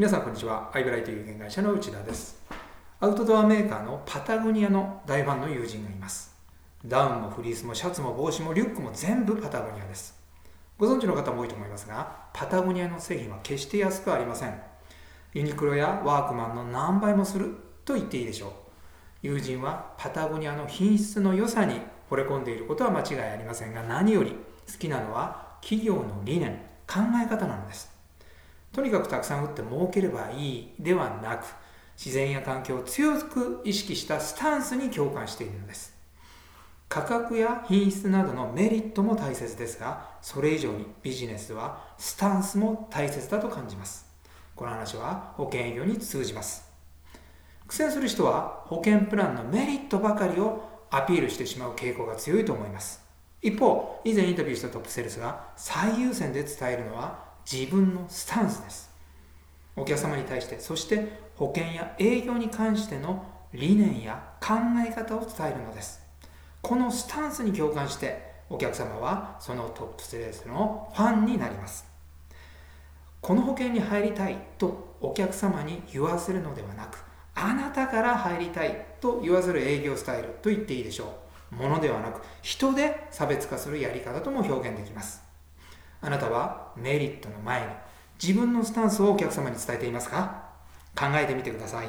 皆さんこんにちは。アイブライト有限会社の内田です。アウトドアメーカーのパタゴニアの大ファンの友人がいます。ダウンもフリースもシャツも帽子もリュックも全部パタゴニアです。ご存知の方も多いと思いますがパタゴニアの製品は決して安くありません。ユニクロやワークマンの何倍もすると言っていいでしょう。友人はパタゴニアの品質の良さに惚れ込んでいることは間違いありませんが何より好きなのは企業の理念考え方なのです。とにかくたくさん売って儲ければいいではなく自然や環境を強く意識したスタンスに共感しているのです。価格や品質などのメリットも大切ですがそれ以上にビジネスはスタンスも大切だと感じます。この話は保険営業に通じます。苦戦する人は保険プランのメリットばかりをアピールしてしまう傾向が強いと思います。一方以前インタビューしたトップセールスが最優先で伝えるのは自分のスタンスです。お客様に対して。そして保険や営業に関しての理念や考え方を伝えるのです。このスタンスに共感してお客様はそのトップセースのファンになります。この保険に入りたいとお客様に言わせるのではなくあなたから入りたいと言わせる営業スタイルと言っていいでしょう。ものではなく人で差別化するやり方とも表現できます。あなたはメリットの前に自分のスタンスをお客様に伝えていますか？考えてみてください。